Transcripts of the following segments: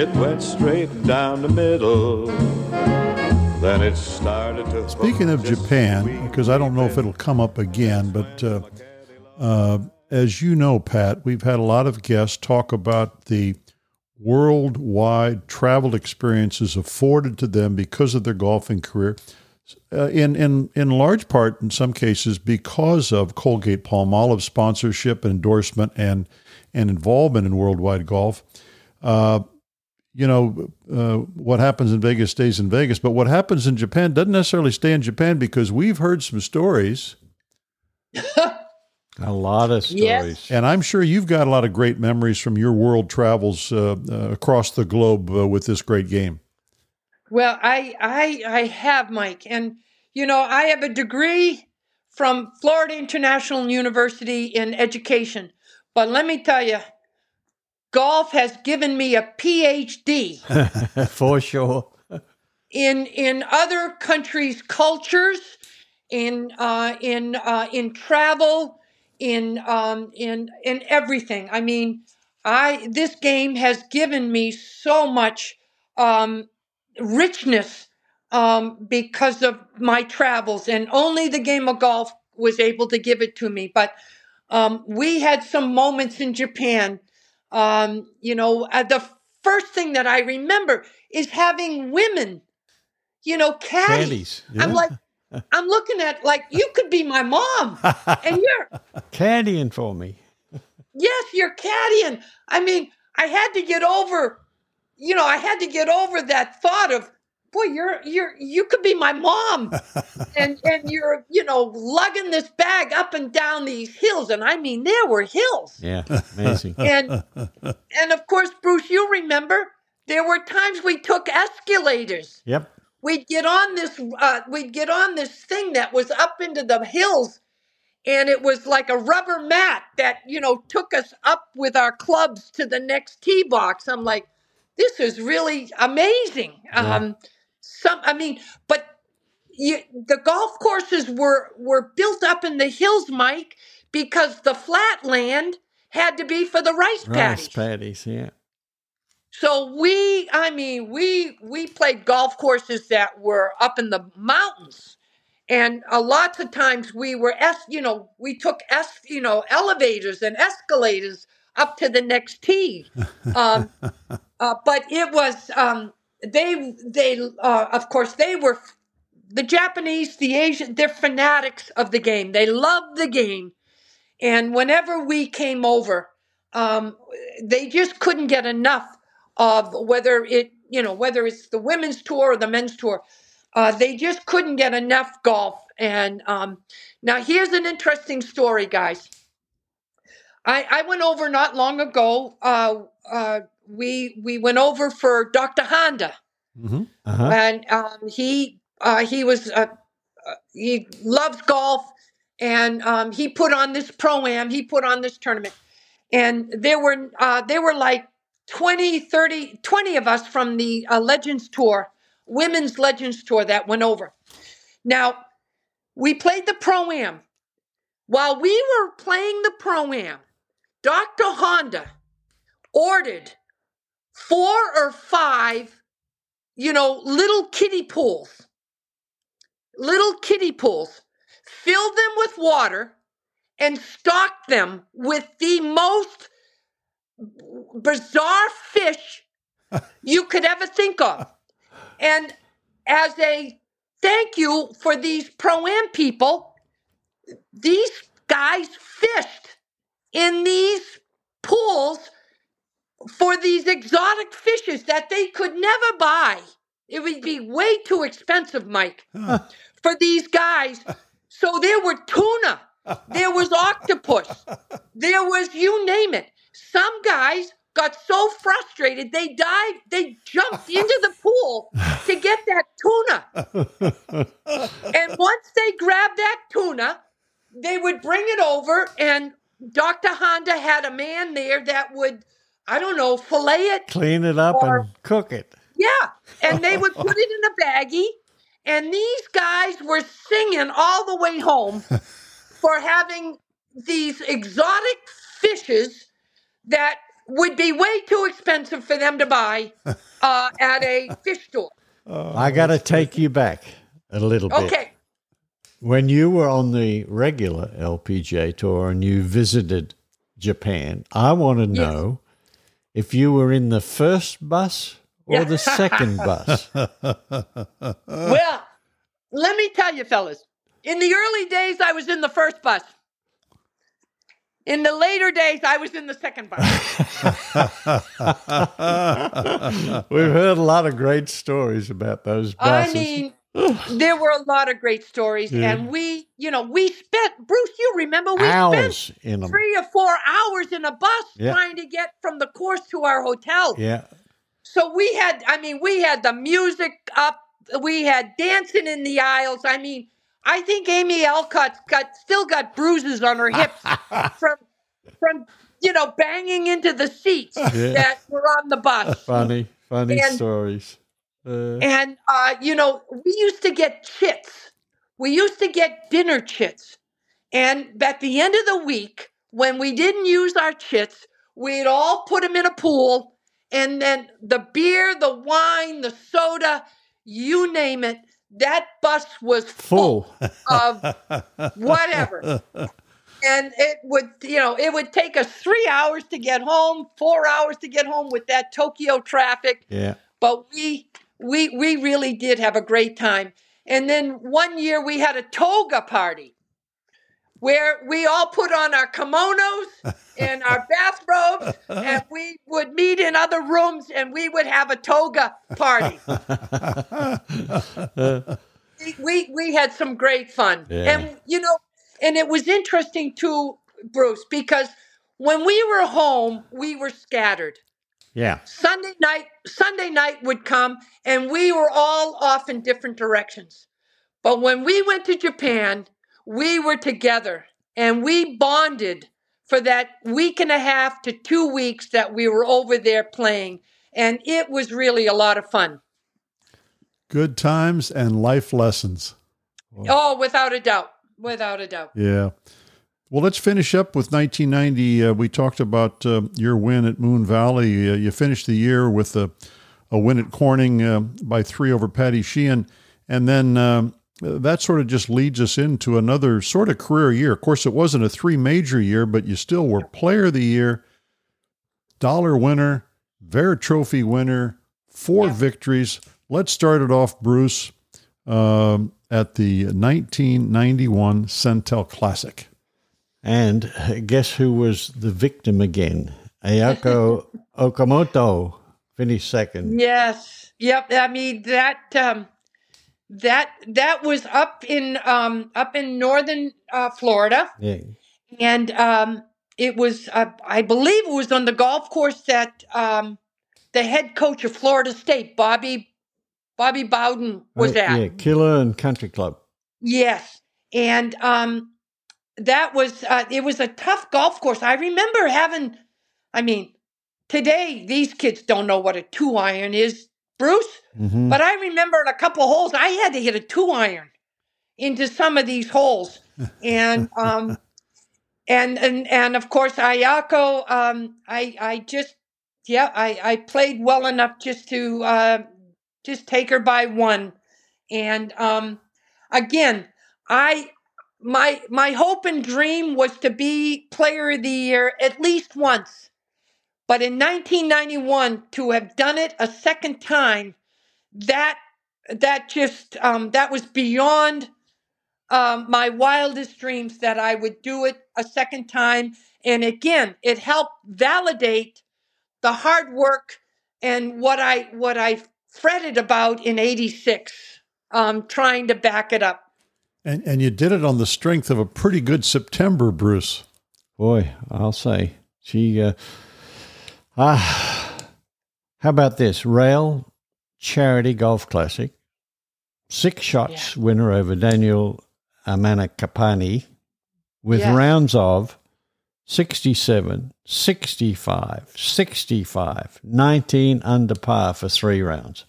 It went straight down the middle. Then it started to. Speaking of Japan, because I don't know if it'll come up again, but uh, uh, as you know, Pat, we've had a lot of guests talk about the worldwide travel experiences afforded to them because of their golfing career. Uh, in, in, in large part, in some cases, because of Colgate Palmolive sponsorship and endorsement and, and involvement in worldwide golf. Uh, you know, uh, what happens in Vegas stays in Vegas, but what happens in Japan doesn't necessarily stay in Japan because we've heard some stories. a lot of stories. Yes. And I'm sure you've got a lot of great memories from your world travels uh, uh, across the globe uh, with this great game. Well, I, I, I have, Mike. And, you know, I have a degree from Florida International University in education. But let me tell you, golf has given me a PhD. For sure. in in other countries' cultures, in uh, in uh, in travel, in um, in in everything. I mean, I this game has given me so much um, richness um, because of my travels, and only the game of golf was able to give it to me. But um, we had some moments in Japan um, you know, uh, the first thing that I remember is having women, you know, caddies. caddies yeah. I'm like, I'm looking at like you could be my mom, and you're caddying for me. yes, you're caddying. I mean, I had to get over, you know, I had to get over that thought of boy, you're you're you could be my mom, and and you're you know lugging this bag up and down these hills, and I mean there were hills. Yeah, amazing. and and of course, Bruce, you remember there were times we took escalators. Yep. We'd get on this. Uh, we'd get on this thing that was up into the hills. And it was like a rubber mat that, you know, took us up with our clubs to the next tee box. I'm like, this is really amazing. Yeah. Um, some i mean but you, the golf courses were were built up in the hills mike because the flat land had to be for the rice paddies. rice paddies yeah. So we i mean we we played golf courses that were up in the mountains. And a lots of times we were es you know we took es you know elevators and escalators up to the next tee. Um, uh, but it was um, they they uh, of course they were the Japanese, the Asian, they're fanatics of the game. They love the game, and whenever we came over, um, they just couldn't get enough of whether it you know whether it's the women's tour or the men's tour. Uh, they just couldn't get enough golf. And um, now here's an interesting story, guys. I, I went over not long ago. Uh, uh, we we went over for Dr. Honda, mm-hmm. uh-huh. and um, he uh, he was uh, uh, he loves golf, and um, he put on this pro am. He put on this tournament, and there were uh, there were like 20, 30, 20 of us from the uh, Legends Tour, Women's Legends Tour that went over. Now we played the pro am. While we were playing the pro am, Dr. Honda ordered four or five, you know, little kiddie pools, little kiddie pools, filled them with water and stocked them with the most bizarre fish you could ever think of. And as a thank you for these pro am people, these guys fished in these pools for these exotic fishes that they could never buy. It would be way too expensive, Mike, for these guys. So there were tuna, there was octopus, there was you name it. Some guys got so frustrated they dived, they jumped into the pool to get that tuna. and once they grabbed that tuna, they would bring it over, and Dr. Honda had a man there that would I don't know, fillet it, clean it up, or, and cook it. Yeah, and they would put it in a baggie, and these guys were singing all the way home for having these exotic fishes that would be way too expensive for them to buy uh, at a fish store. I got to take you back a little bit. Okay. When you were on the regular LPGA tour and you visited Japan, I want to know if you were in the first bus or the second bus. Well, let me tell you, fellas. In the early days, I was in the first bus. In the later days, I was in the second bus. We've heard a lot of great stories about those buses. I mean, there were a lot of great stories, Yeah. and we, you know, we spent. Bruce, you remember we spent hours in them. three or four hours in a bus Yeah. trying to get from the course to our hotel. Yeah. So we had, I mean, we had the music up, we had dancing in the aisles. I mean, I think Amy Alcott's got still got bruises on her hips from from you know banging into the seats that were on the bus. Funny, funny And- stories. Uh, And uh, you know, we used to get chits. We used to get dinner chits. And at the end of the week, when we didn't use our chits, we'd all put them in a pool, and then the beer, the wine, the soda, you name it, that bus was full full. of whatever. And it would, you know, it would take us three hours to get home, four hours to get home with that Tokyo traffic Yeah. but we we we really did have a great time. And then one year we had a toga party where we all put on our kimonos and our bathrobes and we would meet in other rooms and we would have a toga party. we, we we had some great fun. Yeah. And you know, and it was interesting too, Bruce, because when we were home, we were scattered. Yeah. Sunday night Sunday night would come and we were all off in different directions. But when we went to Japan, we were together and we bonded for that week and a half to 2 weeks that we were over there playing and it was really a lot of fun. Good times and life lessons. Oh, without a doubt. Without a doubt. Yeah. Well, let's finish up with 1990. Uh, we talked about uh, your win at Moon Valley. Uh, you finished the year with a, a win at Corning uh, by three over Patty Sheehan. And then um, that sort of just leads us into another sort of career year. Of course, it wasn't a three major year, but you still were player of the year, dollar winner, Vare Trophy winner, four Yeah. victories. Let's start it off, Bruce, um, at the 1991 Centel Classic. And guess who was the victim again? Ayako Okamoto finished second. Yes. Yep. I mean that um that that was up in um up in northern uh, Florida Yeah. and um it was uh, I believe it was on the golf course that um the head coach of Florida State Bobby Bobby Bowden was Uh, at. Yeah, Killearn Country Club. Yes, and um, that was uh, it was a tough golf course. I remember having, I mean, today these kids don't know what a two iron is, Bruce. hmm But I remember in a couple holes, I had to hit a two iron into some of these holes, and um, and and and of course Ayako, um, I I just yeah I I played well enough just to uh, just take her by one, and um, again I my my hope and dream was to be player of the year at least once. But in 1991, to have done it a second time, that that just um, that was beyond um, my wildest dreams that I would do it a second time. And again, it helped validate the hard work and what I what I fretted about in '86, um, trying to back it up. And, and you did it on the strength of a pretty good September, Bruce. Boy, I'll say she. Uh, ah, how about this rail charity golf classic? Six shots winner over Danielle Ammaccapane with Yes. rounds of 67, 65, 65, 19 under par for three rounds.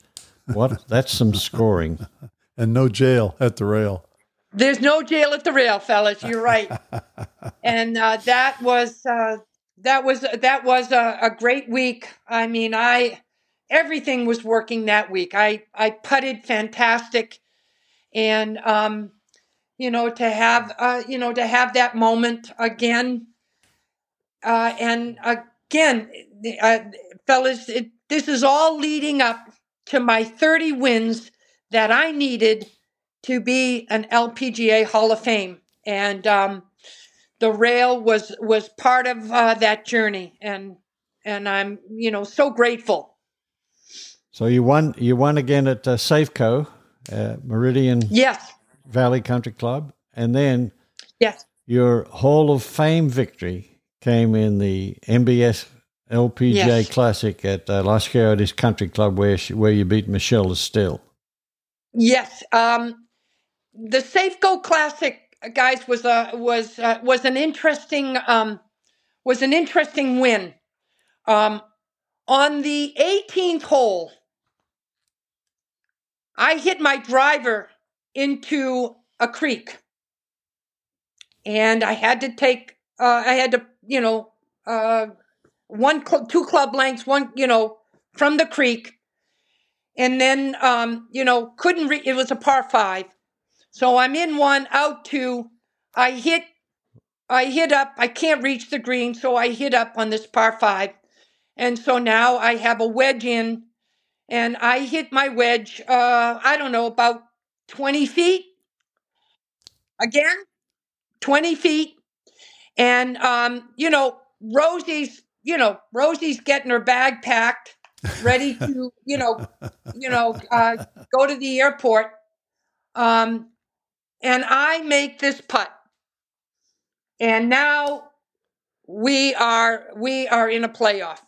What? That's some scoring. And no jail at the rail. There's no jail at the rail, fellas. You're right. and uh, that was uh, that was that was a, a great week. I mean, I everything was working that week. I I putted fantastic, and um, you know to have uh, you know to have that moment again, uh, and again, uh, fellas, it, this is all leading up to my 30 wins that I needed to be an LPGA Hall of Fame, and um, the rail was was part of uh, that journey, and and I'm you know so grateful. So you won you won again at uh, Safeco, uh, Meridian Yes, Valley Country Club, and then yes, your Hall of Fame victory came in the MBS LPGA Yes. Classic at uh, Los Coyotes Country Club, where she, where you beat Michelle Estill. yes. Um, the Safeco Classic, guys, was a was uh, was an interesting um, was an interesting win. Um, on the 18th hole, I hit my driver into a creek, and I had to take. Uh, I had to, you know, uh, one cl- two club lengths, one, you know, from the creek, and then, um, you know, couldn't. Re- it was a par five, so I'm in one, out two. I hit. I hit up. I can't reach the green, so I hit up on this par five, and so now I have a wedge in, and I hit my wedge. Uh, I don't know about twenty feet. Again, twenty feet, and um, you know, Rosie's. You know, Rosie's getting her bag packed, ready to, you know, you know, uh, go to the airport. Um, and I make this putt, and now we are we are in a playoff,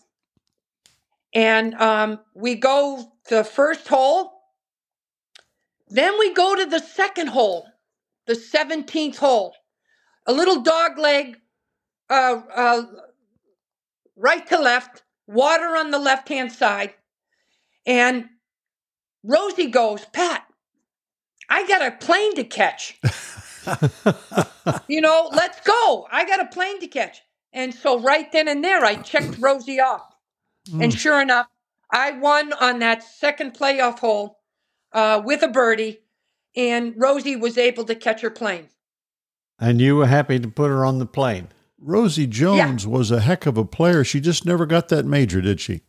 and um, we go the first hole. Then we go to the second hole, the seventeenth hole. A little dog leg, uh, uh, right to left, water on the left hand side, and Rosie goes, Pat, I got a plane to catch. you know, let's go. I got a plane to catch. And so right then and there, I checked Rosie off. And sure enough, I won on that second playoff hole uh, with a birdie, and Rosie was able to catch her plane. And you were happy to put her on the plane. Rosie Jones was a heck of a player. She just never got that major, did she?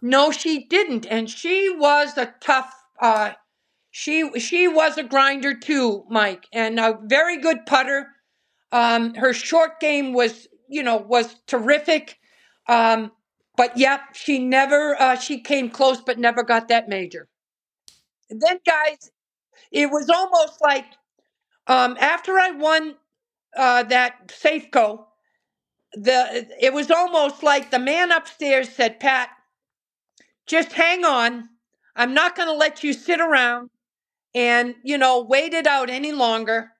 No, she didn't, and she was a tough. Uh, she she was a grinder too, Mike, and a very good putter. Um, her short game was, you know, was terrific. Um, but yep, she never. Uh, she came close, but never got that major. And then, guys, it was almost like um, after I won uh, that Safeco, the it was almost like the man upstairs said, "Pat, just hang on. I'm not going to let you sit around and you know waited out any longer."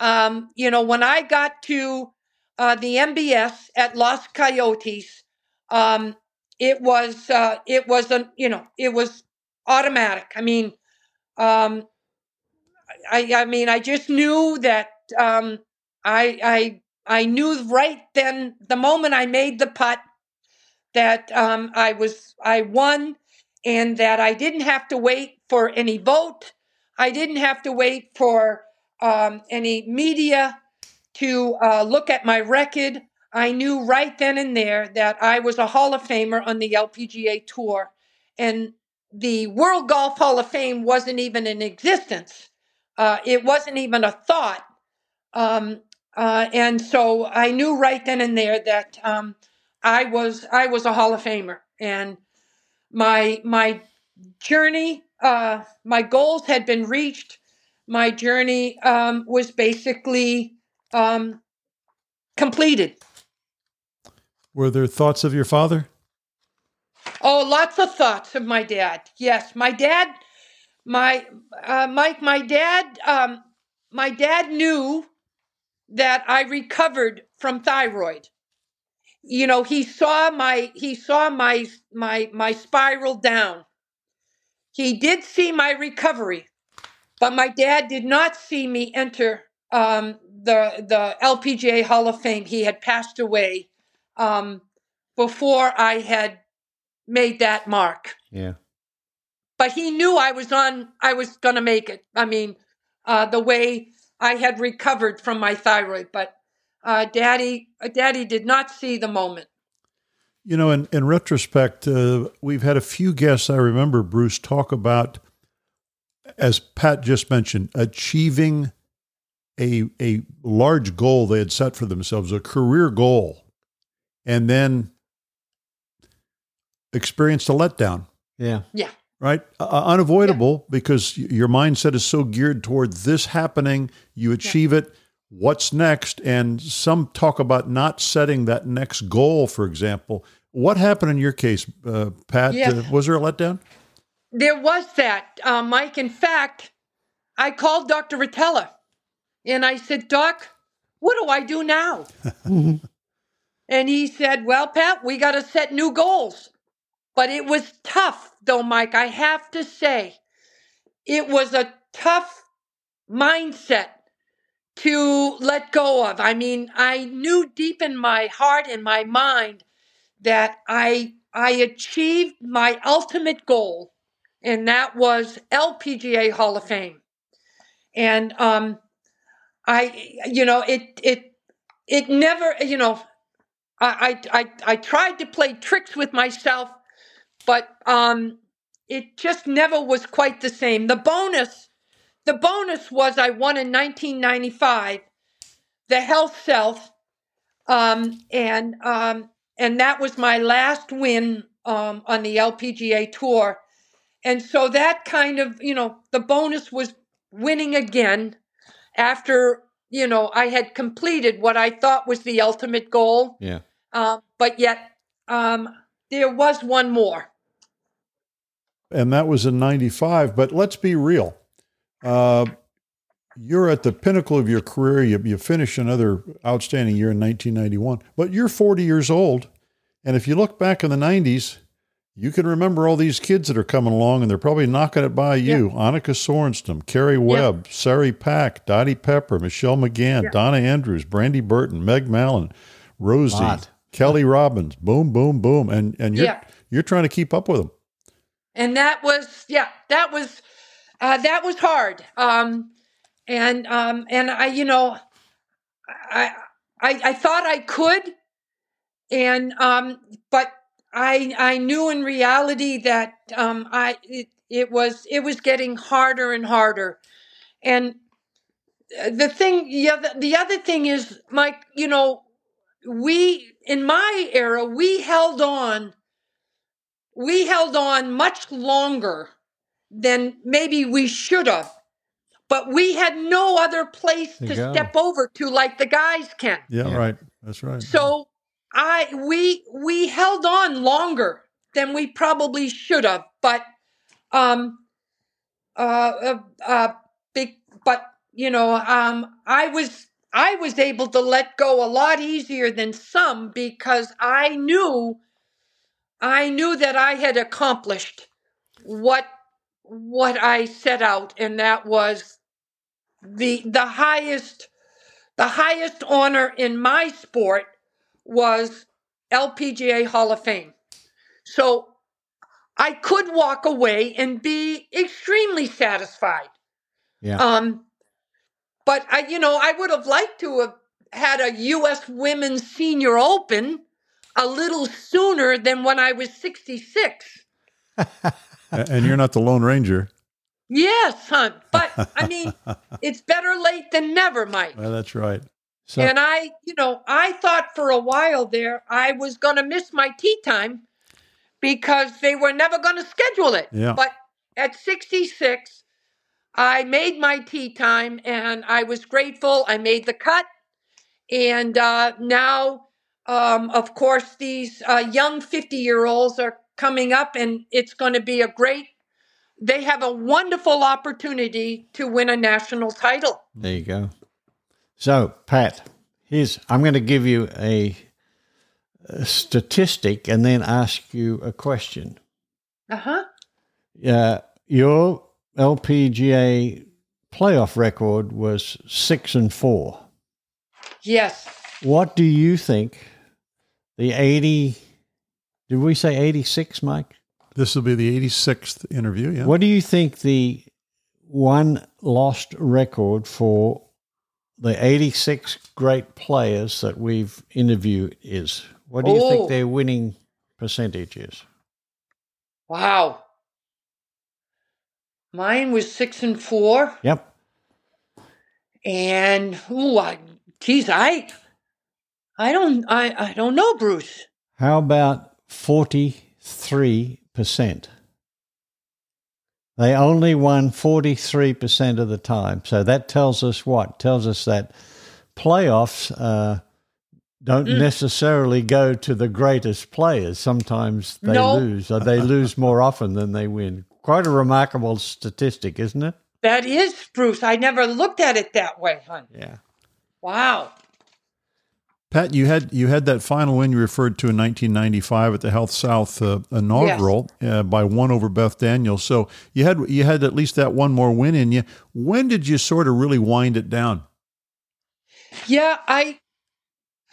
Um, you know, when I got to uh, the MBS at Los Coyotes, um, it was uh, it was a you know it was automatic. I mean, um, I I mean I just knew that um, I I I knew right then the moment I made the putt that um, I was I won and that I didn't have to wait for any vote. I didn't have to wait for um, any media to uh, look at my record. I knew right then and there that I was a Hall of Famer on the LPGA Tour, and the World Golf Hall of Fame wasn't even in existence. Uh, it wasn't even a thought. Um, uh, and so I knew right then and there that um, I was I was a Hall of Famer, and my my journey, uh, my goals had been reached. My journey um, was basically um, completed. Were there thoughts of your father? Oh, lots of thoughts of my dad. Yes, my dad, my uh, Mike, my dad, um, my dad knew that I recovered from thyroid. You know, he saw my he saw my my my spiral down. He did see my recovery, but my dad did not see me enter um, the the LPGA Hall of Fame. He had passed away um, before I had made that mark. Yeah. But he knew I was on. I was going to make it. I mean, uh, the way I had recovered from my thyroid, but uh, Daddy, uh, Daddy did not see the moment. You know, in, in retrospect, uh, we've had a few guests I remember, Bruce, talk about, as Pat just mentioned, achieving a, a large goal they had set for themselves, a career goal, and then experienced a letdown. Yeah. Yeah. Right? Uh, unavoidable because your mindset is so geared toward this happening, you achieve it. What's next? And some talk about not setting that next goal, for example. What happened in your case, uh, Pat? Uh, was there a letdown? There was that, uh, Mike. In fact, I called Dr. Rotella and I said, Doc, what do I do now? and he said, Well, Pat, we got to set new goals. But it was tough, though, Mike. I have to say, it was a tough mindset to let go of. I mean, I knew deep in my heart and my mind that I I achieved my ultimate goal, and that was LPGA Hall of Fame. And um, I, you know, it it it never, you know, I I I, tried to play tricks with myself, but um, it just never was quite the same. The bonus, the bonus was I won in 1995, the Health South, um, and um, and that was my last win um, on the LPGA tour, and so that kind of you know the bonus was winning again after you know I had completed what I thought was the ultimate goal, Yeah. uh, but yet um, there was one more. and that was in 95 but let's be real uh, you're at the pinnacle of your career. You, you finish another outstanding year in 1991 but you're 40 years old. And if you look back in the 90s you can remember all these kids that are coming along and they're probably knocking it by you. Annika sorenstam carrie webb Se Ri Pak dottie pepper michelle mcgann donna andrews Brandie Burton meg mallon rosie Lot. kelly robbins. Boom boom boom. And, and you're, Yeah. you're trying to keep up with them and that was yeah that was uh, that was hard. Um, and um, and I you know I, I I thought I could and um, but I I knew in reality that um, I it, it was it was getting harder and harder and uh, the thing the other the other thing is Mike you know we in my era we held on we held on much longer than maybe we should have. But we had no other place There to you go. step over to like the guys can. Yeah, Yeah. right. That's right. So I we we held on longer than we probably should have. But um uh uh, uh big but you know um I was I was able to let go a lot easier than some because I knew I knew that I had accomplished what what I set out and that was the the highest the highest honor in my sport was LPGA Hall of Fame. So I could walk away and be extremely satisfied. Yeah. Um, but I, you know, I would have liked to have had a U.S. Women's Senior Open a little sooner than when I was 66. And you're not the Lone Ranger. Yes, hon. But I mean, it's better late than never, Mike. Well, that's right. So And I, you know, I thought for a while there I was going to miss my tee time because they were never going to schedule it. Yeah. But at 66, I made my tee time and I was grateful. I made the cut. And uh, now, um, of course, these uh, young 50 year olds are coming up and it's going to be a great, they have a wonderful opportunity to win a national title. there you go. So Pat, here's I'm going to give you a, a statistic and then ask you a question. Uh huh. Uh, your LPGA playoff record was six and four. Yes. What do you think the 80 Did we say 86, Mike? This will be the 86th interview. Yeah. What do you think the one lost record for the 86 great players that we've interviewed is? What do you Oh. think their winning percentage is? Wow. Mine was six and four, Yep. and ooh, I, geez, I, I don't, I, I don't know, Bruce. How about 43%? They only won 43% of the time. So that tells us what? Tells us that playoffs uh, don't necessarily go to the greatest players. Sometimes they No. lose, or they lose more often than they win. Quite a remarkable statistic, isn't it? That is Bruce. I never looked at it that way, hon. Yeah. Wow. Pat, you had you had that final win you referred to in 1995 at the Health South uh, inaugural uh, by one over Beth Daniels. So you had you had at least that one more win in you. When did you sort of really wind it down? Yeah, I,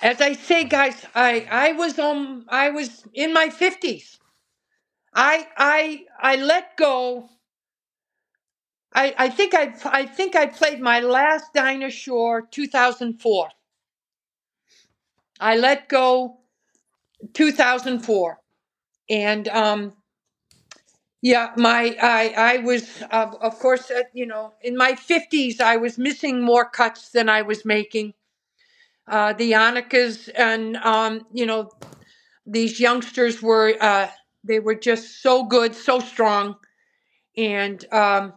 as I say, guys, I, I was um, I was in my fifties. I, I, I let go. I, I think I, I think I played my last Dinah Shore 2004. I let go 2004, and um, yeah, my I I was uh, of course uh, you know in my 50s I was missing more cuts than I was making. Uh, the Annikas and um, you know these youngsters were uh, they were just so good, so strong, and um,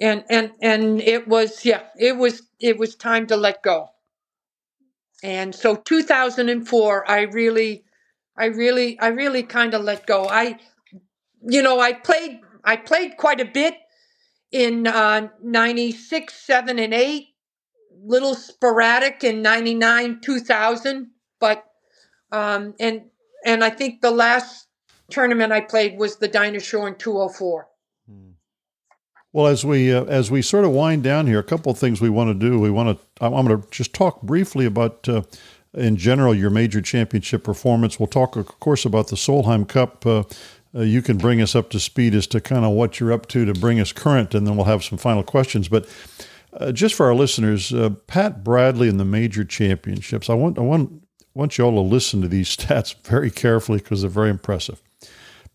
and and and it was yeah it was it was time to let go. And so 2004, I really, I really, I really kind of let go. I, you know, I played, I played quite a bit in uh, 96, 7, and 8, little sporadic in 99, 2000, but, um, and, and I think the last tournament I played was the Dinah Shore in 204. Well, as we uh, as we sort of wind down here, a couple of things we want to do. We want to. I'm going to just talk briefly about, uh, in general, your major championship performance. We'll talk, of course, about the Solheim Cup. Uh, uh, you can bring us up to speed as to kind of what you're up to to bring us current, and then we'll have some final questions. But uh, just for our listeners, uh, Pat Bradley in the major championships. I want I want want you all to listen to these stats very carefully because they're very impressive.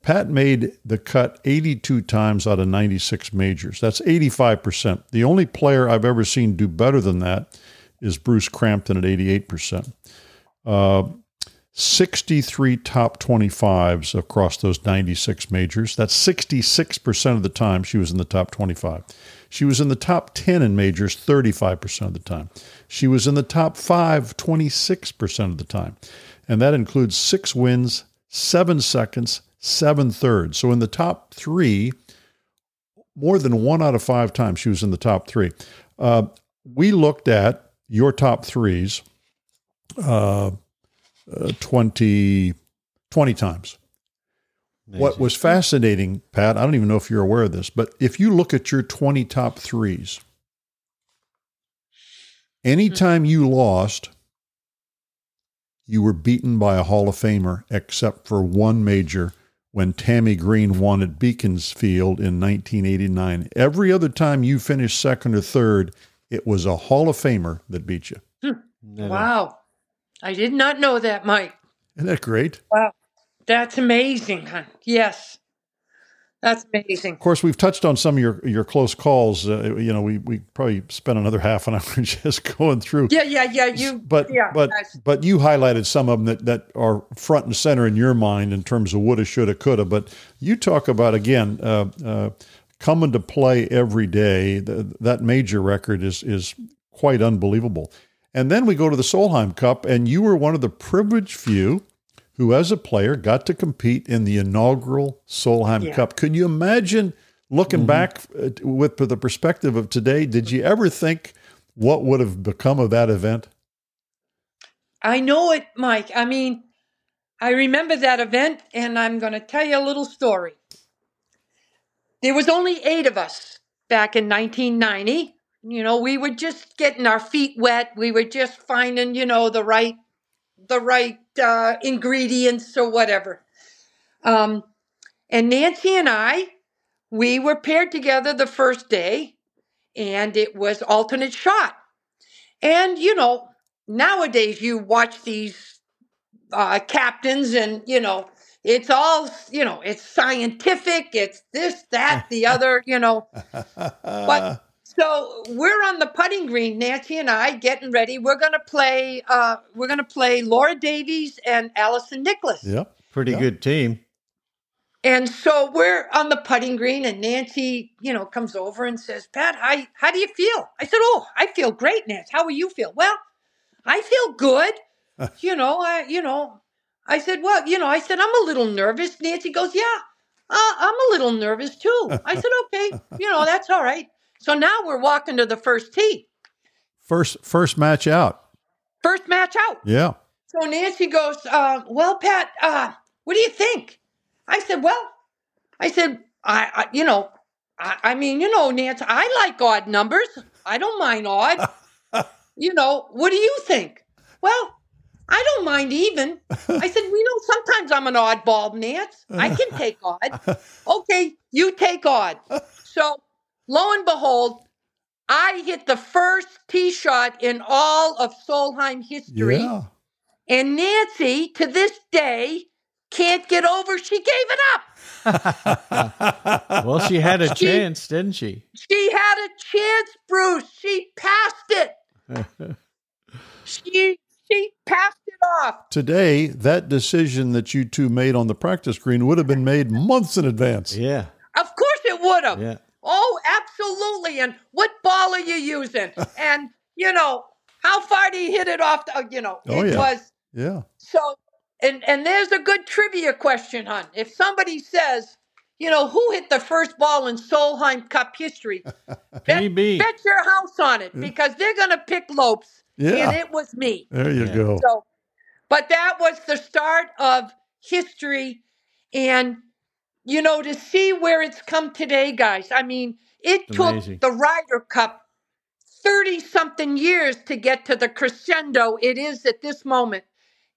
Pat made the cut 82 times out of 96 majors. That's 85%. The only player I've ever seen do better than that is Bruce Crampton at 88%. Uh, 63 top 25s across those 96 majors. That's 66% of the time she was in the top 25. She was in the top 10 in majors 35% of the time. She was in the top 5 26% of the time. And that includes six wins, seven seconds, seven thirds. So in the top three, more than one out of five times she was in the top three. Uh, we looked at your top threes uh, uh, 20, 20 times. What was fascinating, Pat, I don't even know if you're aware of this, but if you look at your 20 top threes, anytime you lost, you were beaten by a Hall of Famer, except for one major when Tammie Green won at Beaconsfield in 1989. Every other time you finished second or third, it was a Hall of Famer that beat you. Hmm. Never. Wow. I did not know that, Mike. Isn't that great? Wow. That's amazing, huh? Yes. That's amazing. Of course, we've touched on some of your, your close calls. Uh, you know, we, we probably spent another half an hour just going through. Yeah, yeah, yeah. You, but yeah, but guys. but you highlighted some of them that, that are front and center in your mind in terms of woulda, shoulda, coulda. But you talk about again uh, uh, coming to play every day. Th that major record is is quite unbelievable. And then we go to the Solheim Cup, and you were one of the privileged few who, as a player, got to compete in the inaugural Solheim Yeah. Cup. Can you imagine looking back uh, with the perspective of today? Did you ever think what would have become of that event? I know it, Mike. I mean, I remember that event, and I'm going to tell you a little story. There was only eight of us back in 1990. You know, we were just getting our feet wet. We were just finding, you know, the right the right uh, ingredients or whatever. Um, and Nancy and I, we were paired together the first day, and it was alternate shot. And you know, nowadays you watch these uh, captains, and you know, it's all you know, it's scientific, it's this, that, the other, you know. But so we're on the putting green, Nancy and I, getting ready. We're gonna play. Uh, we're gonna play Laura Davies and Alison Nicholas. Yep. Pretty Yeah. good team. And so we're on the putting green, and Nancy, you know, comes over and says, "Pat, how how do you feel?" I said, "Oh, I feel great, Nancy. How are you feel?" Well, I feel good. you know, I you know, I said, "Well, you know," I said, "I'm a little nervous." Nancy goes, "Yeah, uh, I'm a little nervous too." I said, "Okay, you know, that's all right." So now we're walking to the first tee, First first match out. first match out. Yeah. So Nancy goes, uh, "Well, Pat, uh, what do you think?" I said, "Well, I said, I, I you know, I, I mean, you know, Nancy, I like odd numbers. I don't mind odd. you know, what do you think?" Well, I don't mind even. I said, "We know sometimes I'm an oddball, Nance. I can take odd. Okay, you take odd." So, lo and behold. I hit the first tee shot in all of Solheim history. Yeah. And Nancy, to this day, can't get over she gave it up. Well, she had a She- chance, didn't she? She had a chance, Bruce. She passed it. She she passed it off. Today, that decision that you two made on the practice green would have been made months in advance. yeah. Of course it would have. Yeah. Oh, absolutely. And what ball are you using? and you know, how far do you hit it off? The, you know, Oh, it yeah. was Yeah. So, and and there's a good trivia question, hon. If somebody says, you know, who hit the first ball in Solheim Cup history, bet, PB. bet your house on it because they're gonna pick Lopez, and Yeah. it was me. There you Yeah. go. So, but that was the start of history, and you know, to see where it's come today, guys. I mean, it It's took amazing. the Ryder Cup. 30 something years to get to the crescendo it is at this moment.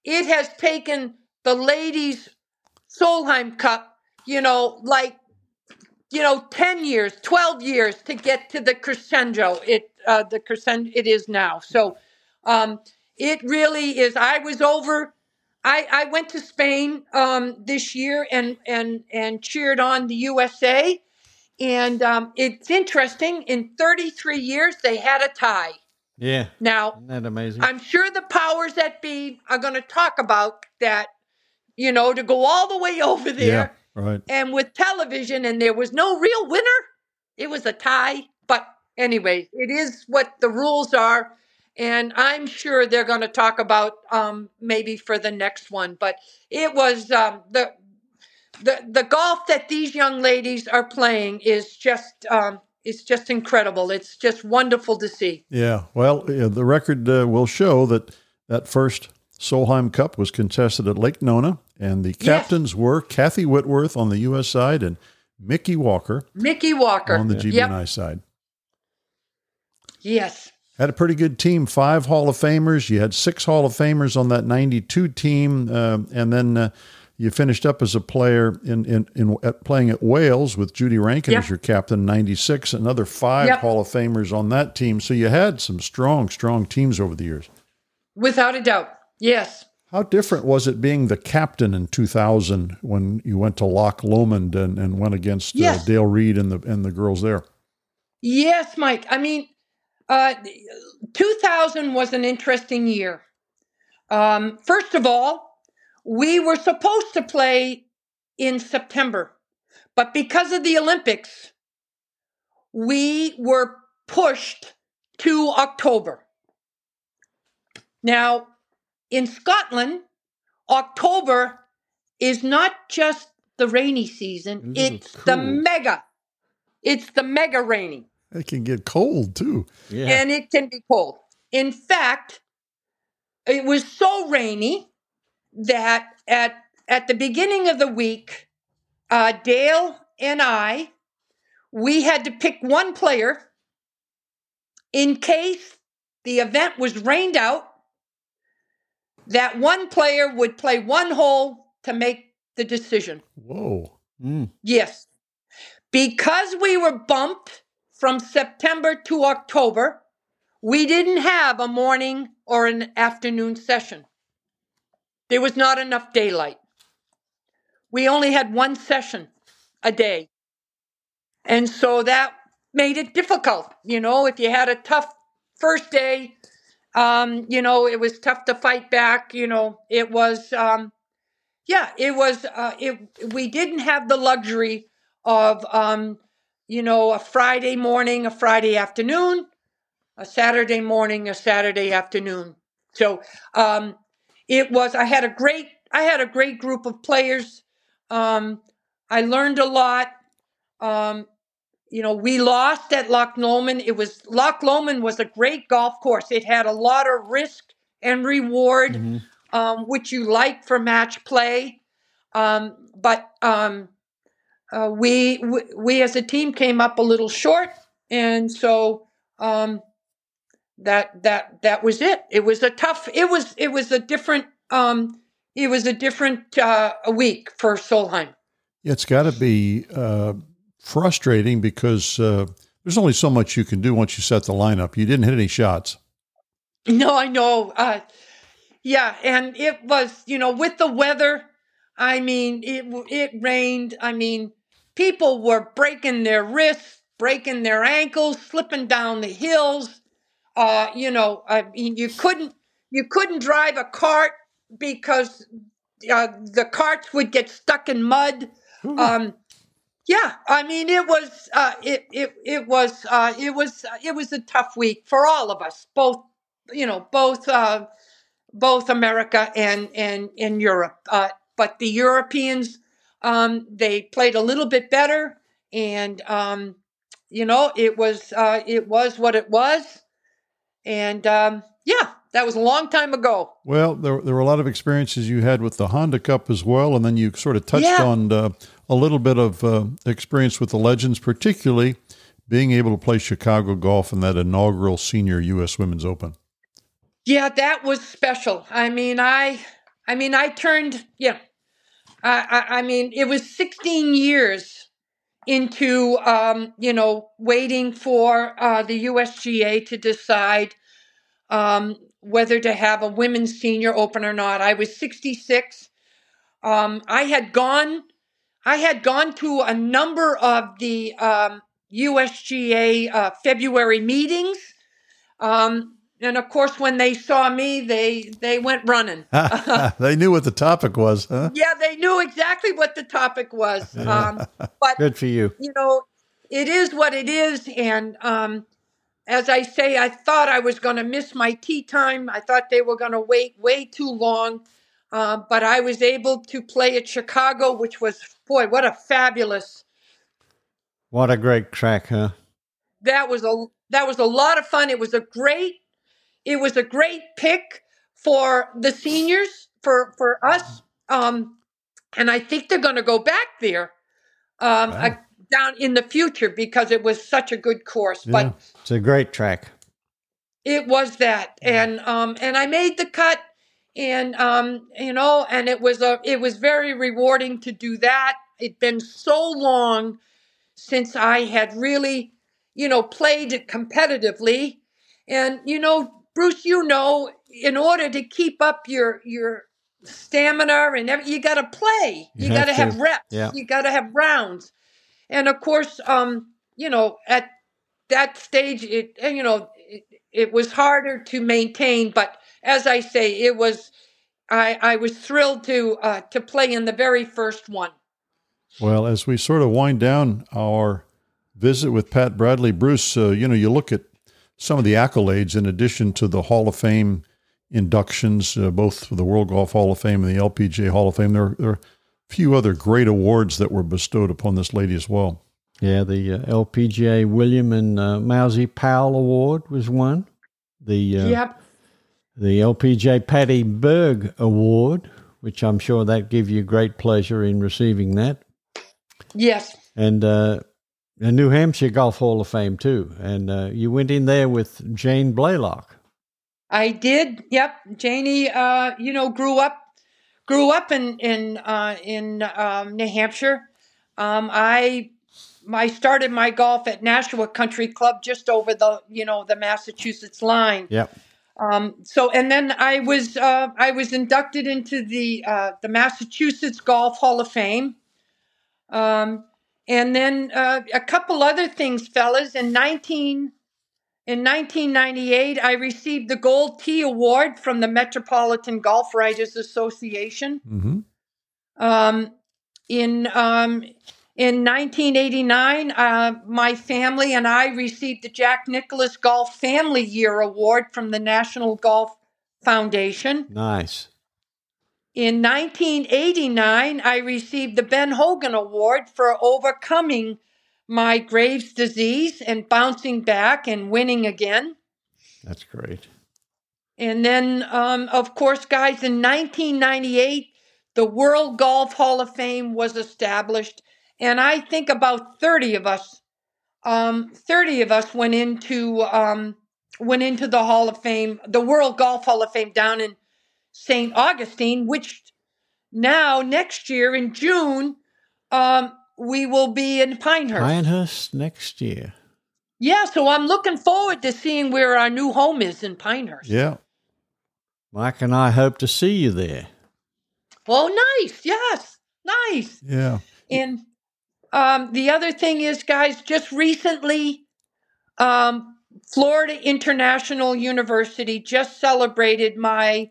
It has taken the ladies' Solheim Cup, you know, like, you know, 10 years, 12 years to get to the crescendo. It, uh, the crescendo it is now. So, um, it really is. I was over. I, I went to Spain um, this year and, and, and cheered on the USA. And um, it's interesting. In 33 years, they had a tie. Yeah. Now, Isn't that amazing? I'm sure the powers that be are going to talk about that, you know, to go all the way over Yeah. there. Right. And with television, and there was no real winner, it was a tie. But anyway, it is what the rules are. And I'm sure they're going to talk about um, maybe for the next one. But it was um, the the the golf that these young ladies are playing is just um, it's just incredible. It's just wonderful to see. Yeah. Well, yeah, the record uh, will show that that first Solheim Cup was contested at Lake Nona, and the captains were Kathy Whitworth on the U.S. side and Mickey Walker Mickey Walker on the GBNI Yep. side. Yes. Had a pretty good team, five Hall of Famers. You had six Hall of Famers on that 92 team. Uh, and then uh, you finished up as a player in, in, in at playing at Wales with Judy Rankin Yep. as your captain, 96. Another five Yep. Hall of Famers on that team. So you had some strong, strong teams over the years. Without a doubt. Yes. How different was it being the captain in 2000 when you went to Loch Lomond and, and went against uh, Dale Reid and the, and the girls there? Yes, Mike. I mean, uh, 2000 was an interesting year. Um, first of all, we were supposed to play in September, but because of the Olympics, we were pushed to October. Now, in Scotland, October is not just the rainy season, it's the mega. It's the mega rainy It can get cold too. yeah. and it can be cold. In fact, it was so rainy that at at the beginning of the week, uh, Dale and I, we had to pick one player in case the event was rained out. that one player would play one hole to make the decision. Whoa. Mm. Yes. Because we were bumped from September to October, we didn't have a morning or an afternoon session. There was not enough daylight. We only had one session a day. And so that made it difficult. You know, if you had a tough first day, um, you know, it was tough to fight back. You know, it was, um, yeah, it was, uh, it, we didn't have the luxury of, um, you know, a Friday morning, a Friday afternoon, a Saturday morning, a Saturday afternoon. So, um, it was, I had a great, I had a great group of players. Um, I learned a lot. Um, you know, we lost at Loch Lomond. It was Loch Lomond was a great golf course. It had a lot of risk and reward, Mhm. um, which you like for match play. Um, but um, uh, we, we we as a team came up a little short, and so um, that that that was it. It was a tough. It was it was a different. Um, it was a different uh, week for Solheim. It's got to be uh, frustrating because uh, there's only so much you can do once you set the lineup. You didn't hit any shots. No, I know. Uh, yeah, and it was, you know, with the weather. I mean, it it rained. I mean, people were breaking their wrists, breaking their ankles, slipping down the hills. Uh, you know, I mean, you couldn't you couldn't drive a cart because uh, the carts would get stuck in mud. Um, yeah, I mean, it was uh, it it it was uh, it was it was a tough week for all of us, both you know, both uh, both America and and in Europe. Uh, but the Europeans, um, they played a little bit better, and um, you know, it was uh, it was what it was, and um, yeah, that was a long time ago. Well, there, there were a lot of experiences you had with the Handa Cup as well, and then you sort of touched Yeah. on uh, a little bit of uh, experience with the Legends, particularly being able to play Chicago golf in that inaugural senior U.S. Women's Open. Yeah, that was special. I mean, I, I mean, I turned. Yeah, I, I, mean, it was 16 years into, um, you know, waiting for uh, the USGA to decide um, whether to have a women's senior open or not. I was 66. Um, I had gone, I had gone to a number of the um, USGA uh, February meetings. Um, and of course, when they saw me, they they went running. they knew what the topic was, huh? yeah, they knew exactly what the topic was. Um, but Good for you. you know, it is what it is. And um, as I say, I thought I was going to miss my tee time. I thought they were going to wait way too long. Uh, but I was able to play at Chicago, which was, boy, what a fabulous. What a great track, huh? That was a that was a lot of fun. It was a great, it was a great pick for the seniors for for us. Um, and I think they're going to go back there um, Wow. uh, down in the future because it was such a good course. Yeah. But It's a great track. it was that, and um, and I made the cut, and um, you know, and it was a it was very rewarding to do that. It'd been so long since I had really, you know, played competitively, and you know, Bruce, you know, in order to keep up your your stamina and every, you got to play. You You, got to have have reps. Yeah. You got to have rounds, and of course, um, you know, at that stage, it you know, it, it was harder to maintain. But as I say, it was. I, I was thrilled to uh, to play in the very first one. Well, as we sort of wind down our visit with Pat Bradley, Bruce, uh, you know, you look at some of the accolades in addition to the Hall of Fame inductions, uh, both for the World Golf Hall of Fame and the LPGA Hall of Fame. There, there are a few other great awards that were bestowed upon this lady as well. Yeah, the uh, LPGA William and uh, Mousie Powell Award was one. The uh, Yep. the LPGA Patty Berg Award, which I'm sure that gave you great pleasure in receiving that, Yes. and a New Hampshire Golf Hall of Fame too. And uh, you went in there with Jane Blalock. I did. Yep, Janie. Uh, you know, grew up grew up in in uh, in um, New Hampshire. Um, I I started my golf at Nashua Country Club, just over the you know the Massachusetts line. Yep. Um, so and then I was uh, I was inducted into the uh, the Massachusetts Golf Hall of Fame. Um, and then uh, a couple other things, fellas. In nineteen in 1998, I received the Gold Tee Award from the Metropolitan Golf Writers Association. hmm Um, in um, in 1989, uh, my family and I received the Jack Nicklaus Golf Family Year Award from the National Golf Foundation. Nice. In 1989, I received the Ben Hogan Award for overcoming my Graves' disease and bouncing back and winning again. That's great. And then, um, of course, guys, in 1998, the World Golf Hall of Fame was established. And I think about 30 of us, um, 30 of us went into, um, went into the Hall of Fame, the World Golf Hall of Fame down in St. Augustine, which now next year in June, um, we will be in Pinehurst. Pinehurst next year. Yeah, so I'm looking forward to seeing where our new home is in Pinehurst. Yeah. Mike and I hope to see you there. Oh, nice. Yes, nice. Yeah. And um, the other thing is, guys, just recently, um, Florida International University just celebrated my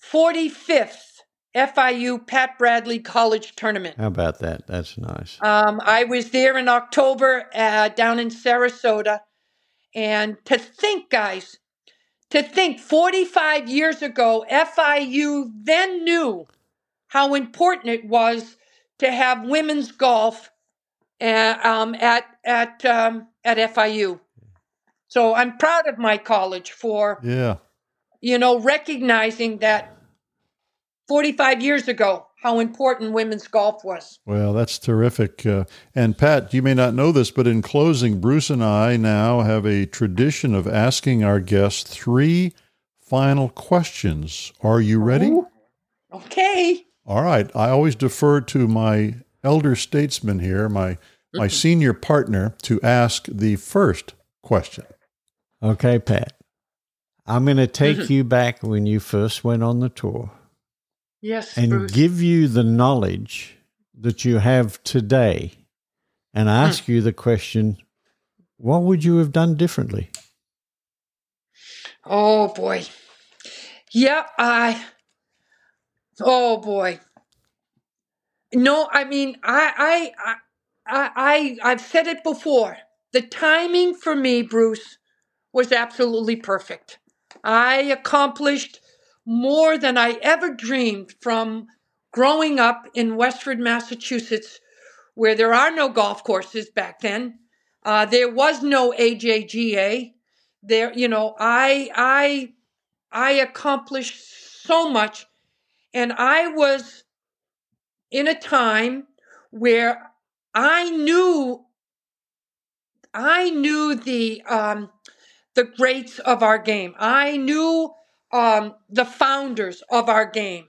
45th FIU Pat Bradley College Tournament. How about that? That's nice. Um, I was there in October uh, down in Sarasota. And to think, guys, to think 45 years ago, FIU then knew how important it was to have women's golf uh, um, at, at, um, at FIU. So I'm proud of my college for, Yeah. You know, recognizing that 45 years ago, how important women's golf was. Well, that's terrific. Uh, and Pat, you may not know this, but in closing, Bruce and I now have a tradition of asking our guests three final questions. Are you ready? Okay. All right. I always defer to my elder statesman here, my my senior partner, to ask the first question. Okay, Pat. I'm going to take mm-hmm. you back when you first went on the tour Yes, and Bruce. give you the knowledge that you have today and hmm. ask you the question what would you have done differently? Oh boy. Yeah, I. Oh boy. No, I mean, I, I, I, I, I've said it before. The timing for me, Bruce, was absolutely perfect. I accomplished more than I ever dreamed from growing up in Westford, Massachusetts, where there are no golf courses back then. Uh, there was no AJGA. There, you know, I, I, I accomplished so much, and I was in a time where I knew, I knew the um, the greats of our game. I knew um, the founders of our game,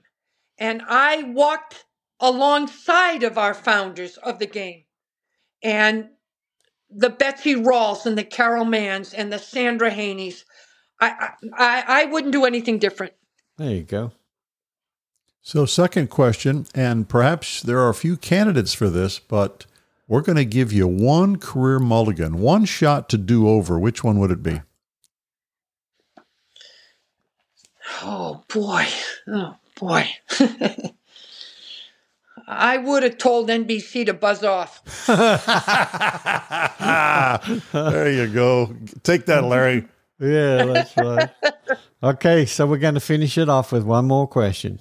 and I walked alongside of our founders of the game, and the Betsy Rawls and the Carol Manns and the Sandra Haynies. I, I, I wouldn't do anything different. There you go. So, second question, and perhaps there are a few candidates for this, but we're going to give you one career mulligan, one shot to do over. Which one would it be? Oh boy. Oh boy. I would have told NBC to buzz off. there you go. Take that, Larry. Yeah, that's right. okay, so we're going to finish it off with one more question.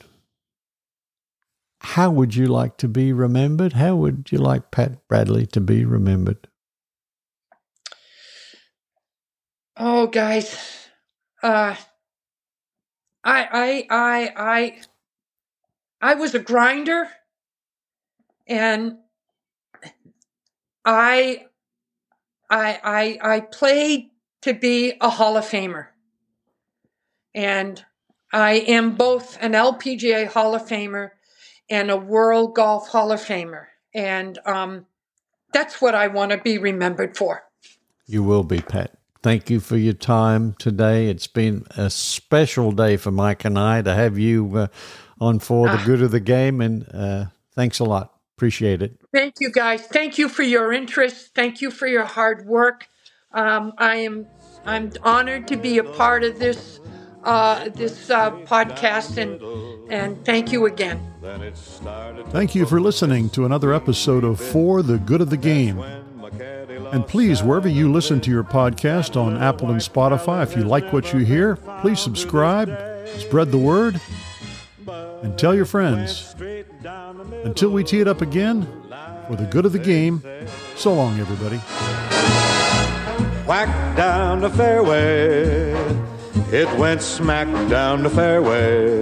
How would you like to be remembered? How would you like Pat Bradley to be remembered? Oh, guys, uh, I, I, I, I, I was a grinder, and I, I, I, I played to be a Hall of Famer, and I am both an LPGA Hall of Famer and a World Golf Hall of Famer. And um, that's what I want to be remembered for. You will be, Pat. Thank you for your time today. It's been a special day for Mike and I to have you uh, on for the ah. good of the game. And uh, thanks a lot. Appreciate it. Thank you, guys. Thank you for your interest. Thank you for your hard work. Um, I am I'm honored to be a part of this uh, this uh, podcast, and and thank you again. Thank you for listening to another episode of For the Good of the Game. And please, wherever you listen to your podcast on Apple and Spotify, if you like what you hear, please subscribe, spread the word, and tell your friends. Until we tee it up again, for the good of the game, so long, everybody. Whack down the fairway, it went smack down the fairway.